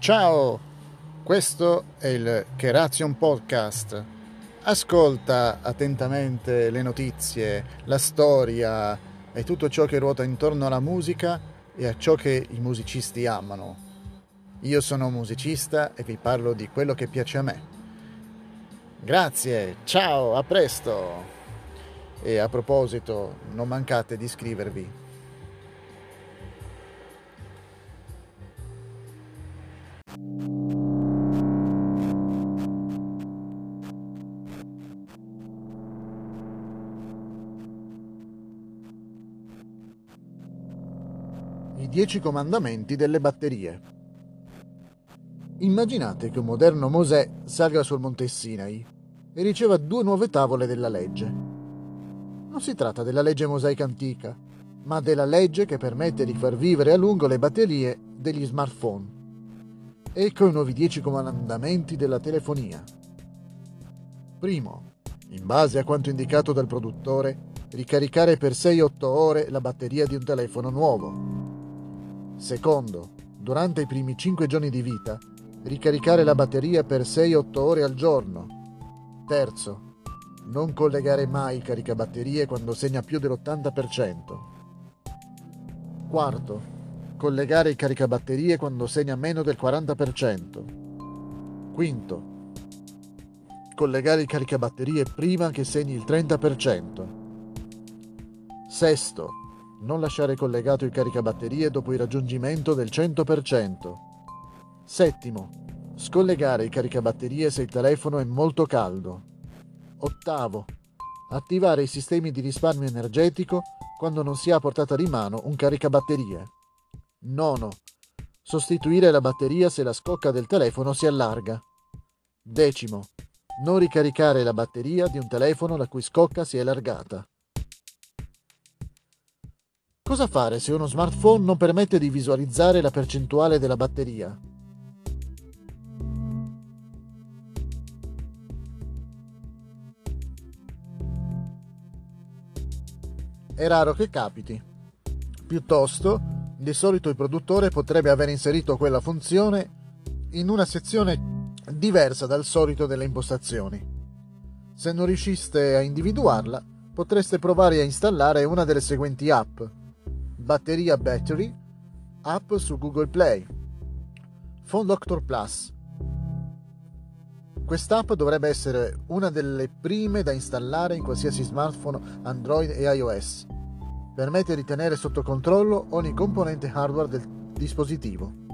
Ciao, questo è il Keration Podcast. Ascolta attentamente le notizie, la storia e tutto ciò che ruota intorno alla musica e a ciò che i musicisti amano. Io sono un musicista e vi parlo di quello che piace a me. Grazie, ciao, a presto. E a proposito, non mancate di iscrivervi. I dieci comandamenti delle batterie. Immaginate che un moderno Mosè salga sul monte Sinai e riceva due nuove tavole della legge. Non si tratta della legge mosaica antica, ma della legge che permette di far vivere a lungo le batterie degli smartphone. Ecco i nuovi dieci comandamenti della telefonia. Primo, in base a quanto indicato dal produttore, ricaricare per 6-8 ore la batteria di un telefono nuovo. Secondo, durante i primi 5 giorni di vita, ricaricare la batteria per 6-8 ore al giorno. Terzo, non collegare mai il caricabatterie quando segna più dell'80%. Quarto, collegare il caricabatterie quando segna meno del 40%. Quinto, collegare il caricabatterie prima che segni il 30%. Sesto, non lasciare collegato il caricabatterie dopo il raggiungimento del 100%. Settimo, scollegare il caricabatterie se il telefono è molto caldo. Ottavo, attivare i sistemi di risparmio energetico quando non si ha a portata di mano un caricabatterie. Nono, sostituire la batteria se la scocca del telefono si allarga. Decimo, non ricaricare la batteria di un telefono la cui scocca si è allargata. Cosa fare se uno smartphone non permette di visualizzare la percentuale della batteria? È raro che capiti. Piuttosto, di solito il produttore potrebbe aver inserito quella funzione in una sezione diversa dal solito delle impostazioni. Se non riusciste a individuarla, potreste provare a installare una delle seguenti app Batteria Battery, app su Google Play, Phone Doctor Plus. Quest'app dovrebbe essere una delle prime da installare in qualsiasi smartphone Android e iOS. Permette di tenere sotto controllo ogni componente hardware del dispositivo.